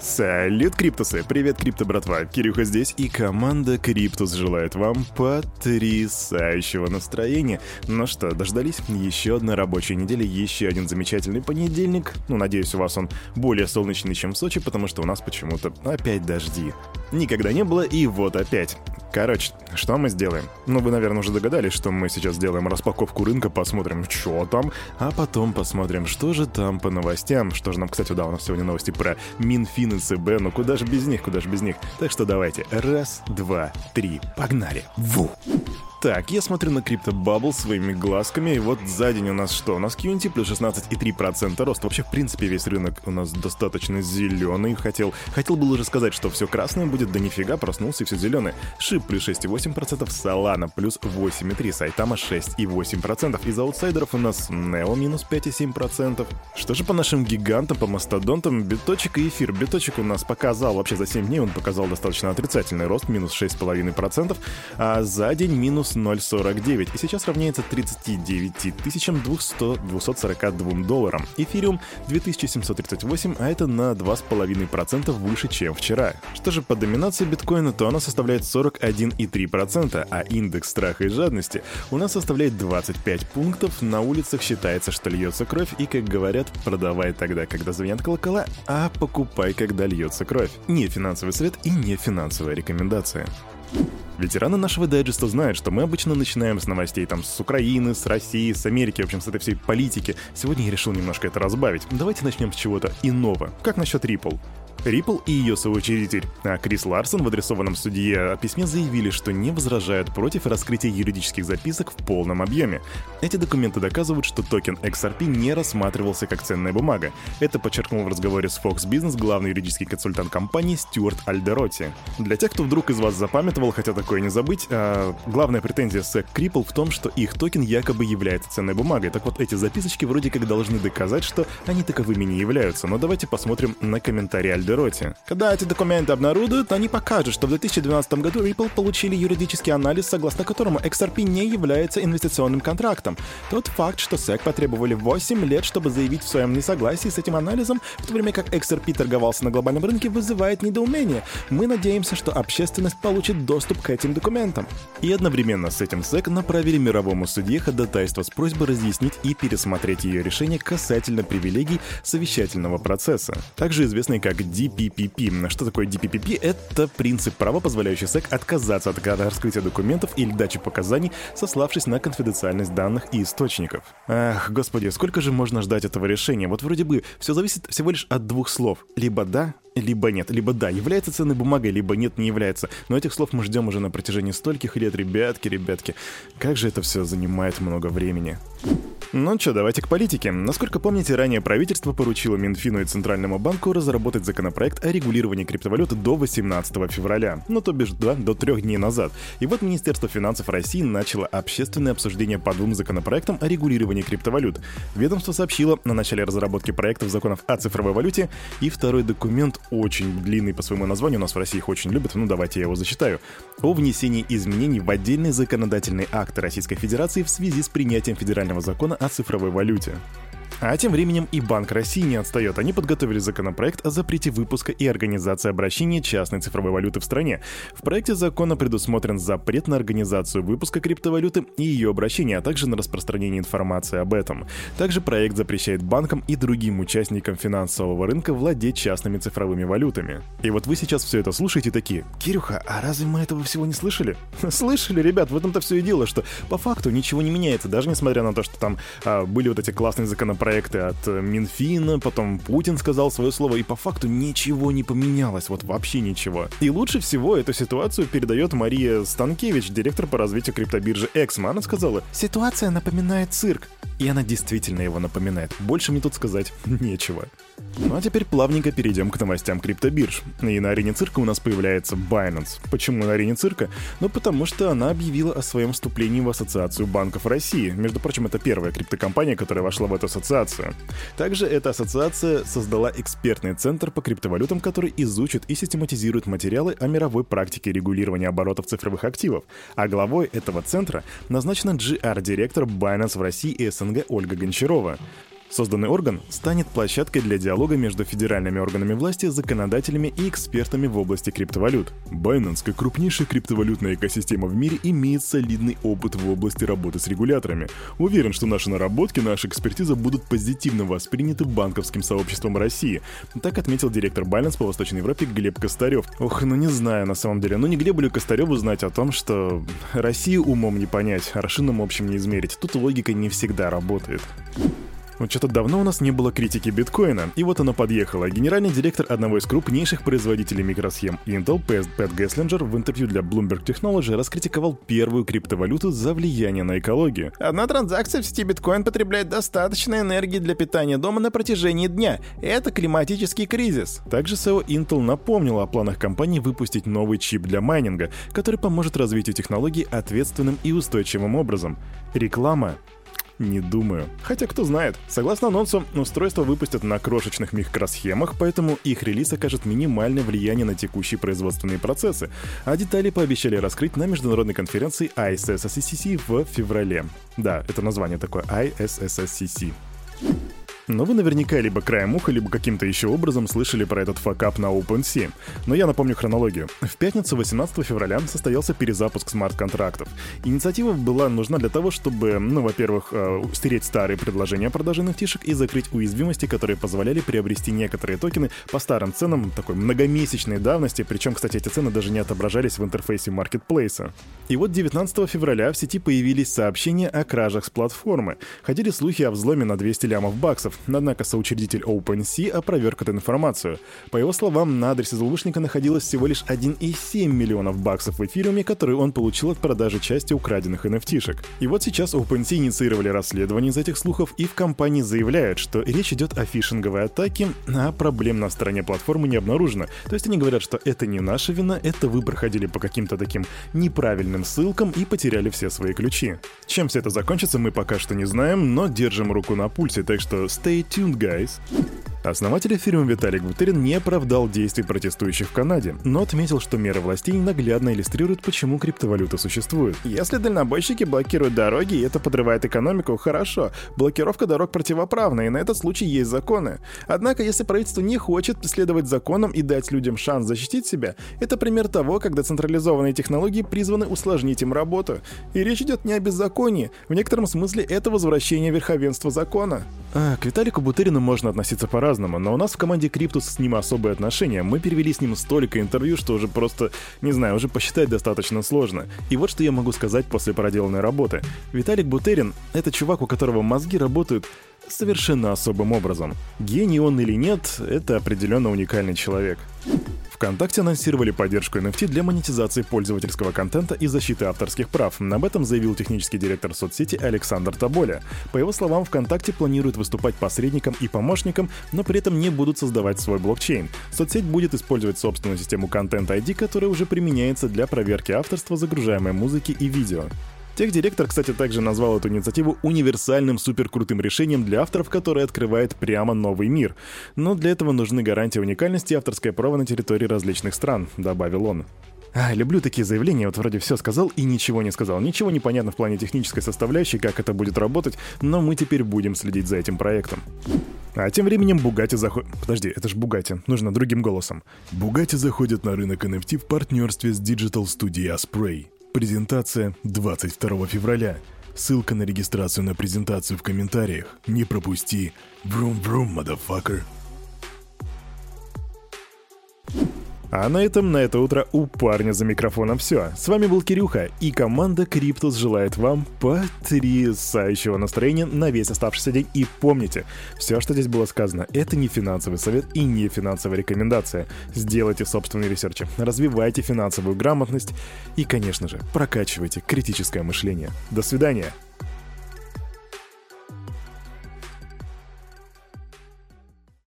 Салют, Криптусы! Привет, Крипто, братва! Кирюха здесь, и команда Криптус желает вам потрясающего настроения. Ну что, дождались? Еще одна рабочая неделя, еще один замечательный понедельник. Ну, надеюсь, у вас он более солнечный, чем в Сочи, потому что у нас почему-то опять дожди. Никогда не было, и вот опять. Короче, что мы сделаем? Ну, вы, наверное, уже догадались, что мы сейчас сделаем распаковку рынка, посмотрим, что там, а потом посмотрим, что же там по новостям. Что же нам, кстати, да, у нас сегодня новости про Минфин и ЦБ, ну куда же без них, куда же без них. Так что давайте, раз, два, три, погнали. Ву! Так, я смотрю на Bubble своими глазками, и вот за день у нас что? У нас QNT плюс 16,3% рост. Вообще, в принципе, весь рынок у нас достаточно зеленый. Хотел, хотел было уже сказать, что все красное будет, да нифига, проснулся и все зеленое. Шип плюс 6,8%, Solana плюс 8,3%, Сайтама 6,8%. Из аутсайдеров у нас Neo минус 5,7%. Что же по нашим гигантам, по мастодонтам, биточек и эфир? Биточек у нас показал, вообще за 7 дней он показал достаточно отрицательный рост, минус 6,5%, а за день минус минус 0,49 и сейчас равняется 39 242 долларам. Эфириум 2738, а это на 2,5% выше, чем вчера. Что же по доминации биткоина, то она составляет 41,3%, а индекс страха и жадности у нас составляет 25 пунктов. На улицах считается, что льется кровь, и, как говорят, продавай тогда, когда звенят колокола, а покупай, когда льется кровь. Не финансовый совет и не финансовая рекомендация. Ветераны нашего дайджеста знают, что мы обычно начинаем с новостей там с Украины, с России, с Америки, в общем, с этой всей политики. Сегодня я решил немножко это разбавить. Давайте начнем с чего-то иного. Как насчет Ripple? Ripple и ее соучредитель а Крис Ларсон в адресованном судье письме заявили, что не возражают против раскрытия юридических записок в полном объеме. Эти документы доказывают, что токен XRP не рассматривался как ценная бумага. Это подчеркнул в разговоре с Fox Business главный юридический консультант компании Стюарт Альдероти. Для тех, кто вдруг из вас запамятовал, хотя такое не забыть, а, главная претензия SEC Ripple в том, что их токен якобы является ценной бумагой. Так вот, эти записочки вроде как должны доказать, что они таковыми не являются. Но давайте посмотрим на комментарий Альдероти Дороти. Когда эти документы обнародуют, они покажут, что в 2012 году Ripple получили юридический анализ, согласно которому XRP не является инвестиционным контрактом. Тот факт, что SEC потребовали 8 лет, чтобы заявить в своем несогласии с этим анализом, в то время как XRP торговался на глобальном рынке, вызывает недоумение. Мы надеемся, что общественность получит доступ к этим документам. И одновременно с этим SEC направили мировому судье ходатайство с просьбой разъяснить и пересмотреть ее решение касательно привилегий совещательного процесса, также известный как DPPP. Что такое DPPP? Это принцип права, позволяющий SEC отказаться от раскрытия документов или дачи показаний, сославшись на конфиденциальность данных и источников. Ах, господи, сколько же можно ждать этого решения? Вот вроде бы все зависит всего лишь от двух слов. Либо да, либо нет. Либо да, является ценной бумагой, либо нет, не является. Но этих слов мы ждем уже на протяжении стольких лет. Ребятки, ребятки, как же это все занимает много времени. Ну что, давайте к политике. Насколько помните, ранее правительство поручило Минфину и Центральному банку разработать законопроект о регулировании криптовалюты до 18 февраля, ну то бишь да, до трех дней назад. И вот Министерство финансов России начало общественное обсуждение по двум законопроектам о регулировании криптовалют. Ведомство сообщило на начале разработки проектов законов о цифровой валюте, и второй документ очень длинный по своему названию, у нас в России их очень любят, ну давайте я его зачитаю, о внесении изменений в отдельные законодательные акты Российской Федерации в связи с принятием федерального закона о цифровой валюте. А тем временем и Банк России не отстает. Они подготовили законопроект о запрете выпуска и организации обращения частной цифровой валюты в стране. В проекте закона предусмотрен запрет на организацию выпуска криптовалюты и ее обращения, а также на распространение информации об этом. Также проект запрещает банкам и другим участникам финансового рынка владеть частными цифровыми валютами. И вот вы сейчас все это слушаете такие, Кирюха, а разве мы этого всего не слышали? Слышали, ребят, в этом-то все и дело, что по факту ничего не меняется, даже несмотря на то, что там а, были вот эти классные законопроекты проекты от э, Минфина, потом Путин сказал свое слово, и по факту ничего не поменялось, вот вообще ничего. И лучше всего эту ситуацию передает Мария Станкевич, директор по развитию криптобиржи Эксма. Она сказала, ситуация напоминает цирк. И она действительно его напоминает. Больше мне тут сказать нечего. Ну а теперь плавненько перейдем к новостям криптобирж. И на арене цирка у нас появляется Binance. Почему на арене цирка? Ну потому что она объявила о своем вступлении в Ассоциацию банков России. Между прочим, это первая криптокомпания, которая вошла в эту ассоциацию. Также эта ассоциация создала экспертный центр по криптовалютам, который изучит и систематизирует материалы о мировой практике регулирования оборотов цифровых активов. А главой этого центра назначена GR-директор Binance в России и СНГ Ольга Гончарова. Созданный орган станет площадкой для диалога между федеральными органами власти, законодателями и экспертами в области криптовалют. Binance, как крупнейшая криптовалютная экосистема в мире, имеет солидный опыт в области работы с регуляторами. Уверен, что наши наработки, наша экспертиза будут позитивно восприняты банковским сообществом России. Так отметил директор Binance по Восточной Европе Глеб Костарев. Ох, ну не знаю на самом деле. Ну не Глебу ли Костареву знать о том, что Россию умом не понять, аршином общем не измерить. Тут логика не всегда работает. Вот что-то давно у нас не было критики биткоина, и вот оно подъехало. Генеральный директор одного из крупнейших производителей микросхем Intel, Пэт Гесслинджер, в интервью для Bloomberg Technology раскритиковал первую криптовалюту за влияние на экологию. Одна транзакция в сети биткоин потребляет достаточно энергии для питания дома на протяжении дня. Это климатический кризис. Также SEO Intel напомнил о планах компании выпустить новый чип для майнинга, который поможет развитию технологий ответственным и устойчивым образом. Реклама не думаю. Хотя кто знает. Согласно анонсу, устройство выпустят на крошечных микросхемах, поэтому их релиз окажет минимальное влияние на текущие производственные процессы, а детали пообещали раскрыть на международной конференции ISSCC в феврале. Да, это название такое ISSCC. Но вы наверняка либо краем уха, либо каким-то еще образом слышали про этот факап на OpenSea. Но я напомню хронологию. В пятницу 18 февраля состоялся перезапуск смарт-контрактов. Инициатива была нужна для того, чтобы, ну, во-первых, э, стереть старые предложения о продаже nft и закрыть уязвимости, которые позволяли приобрести некоторые токены по старым ценам такой многомесячной давности, причем, кстати, эти цены даже не отображались в интерфейсе маркетплейса. И вот 19 февраля в сети появились сообщения о кражах с платформы. Ходили слухи о взломе на 200 лямов баксов, Однако соучредитель OpenSea опроверг эту информацию. По его словам, на адресе злоумышленника находилось всего лишь 1,7 миллионов баксов в эфириуме, которые он получил от продажи части украденных NFT-шек. И вот сейчас OpenSea инициировали расследование из этих слухов, и в компании заявляют, что речь идет о фишинговой атаке, а проблем на стороне платформы не обнаружено. То есть они говорят, что это не наша вина, это вы проходили по каким-то таким неправильным ссылкам и потеряли все свои ключи. Чем все это закончится, мы пока что не знаем, но держим руку на пульсе, так что stay Stay tuned, guys. Основатель эфириум Виталик Бутерин не оправдал действий протестующих в Канаде, но отметил, что меры властей наглядно иллюстрируют, почему криптовалюта существует. Если дальнобойщики блокируют дороги и это подрывает экономику, хорошо. Блокировка дорог противоправна, и на этот случай есть законы. Однако, если правительство не хочет следовать законам и дать людям шанс защитить себя, это пример того, когда централизованные технологии призваны усложнить им работу. И речь идет не о беззаконии. В некотором смысле это возвращение верховенства закона. А, к Виталику Бутерину можно относиться по по-разному, но у нас в команде Криптус с ним особые отношения. Мы перевели с ним столько интервью, что уже просто, не знаю, уже посчитать достаточно сложно. И вот что я могу сказать после проделанной работы. Виталик Бутерин — это чувак, у которого мозги работают совершенно особым образом. Гений он или нет, это определенно уникальный человек. ВКонтакте анонсировали поддержку NFT для монетизации пользовательского контента и защиты авторских прав. Об этом заявил технический директор соцсети Александр Таболя. По его словам, ВКонтакте планирует выступать посредником и помощником, но при этом не будут создавать свой блокчейн. Соцсеть будет использовать собственную систему Content ID, которая уже применяется для проверки авторства загружаемой музыки и видео. Техдиректор, кстати, также назвал эту инициативу универсальным суперкрутым решением для авторов, которое открывает прямо новый мир. Но для этого нужны гарантии уникальности и авторское право на территории различных стран, добавил он. А, люблю такие заявления, вот вроде все сказал и ничего не сказал. Ничего не понятно в плане технической составляющей, как это будет работать, но мы теперь будем следить за этим проектом. А тем временем Бугати заходит... Подожди, это ж Бугати. Нужно другим голосом. Бугати заходит на рынок NFT в партнерстве с Digital Studio Spray. Презентация 22 февраля. Ссылка на регистрацию на презентацию в комментариях. Не пропусти. Vroom-vroom, motherfucker. А на этом на это утро у парня за микрофоном все. С вами был Кирюха, и команда Криптус желает вам потрясающего настроения на весь оставшийся день. И помните, все, что здесь было сказано, это не финансовый совет и не финансовая рекомендация. Сделайте собственные ресерчи, развивайте финансовую грамотность и, конечно же, прокачивайте критическое мышление. До свидания!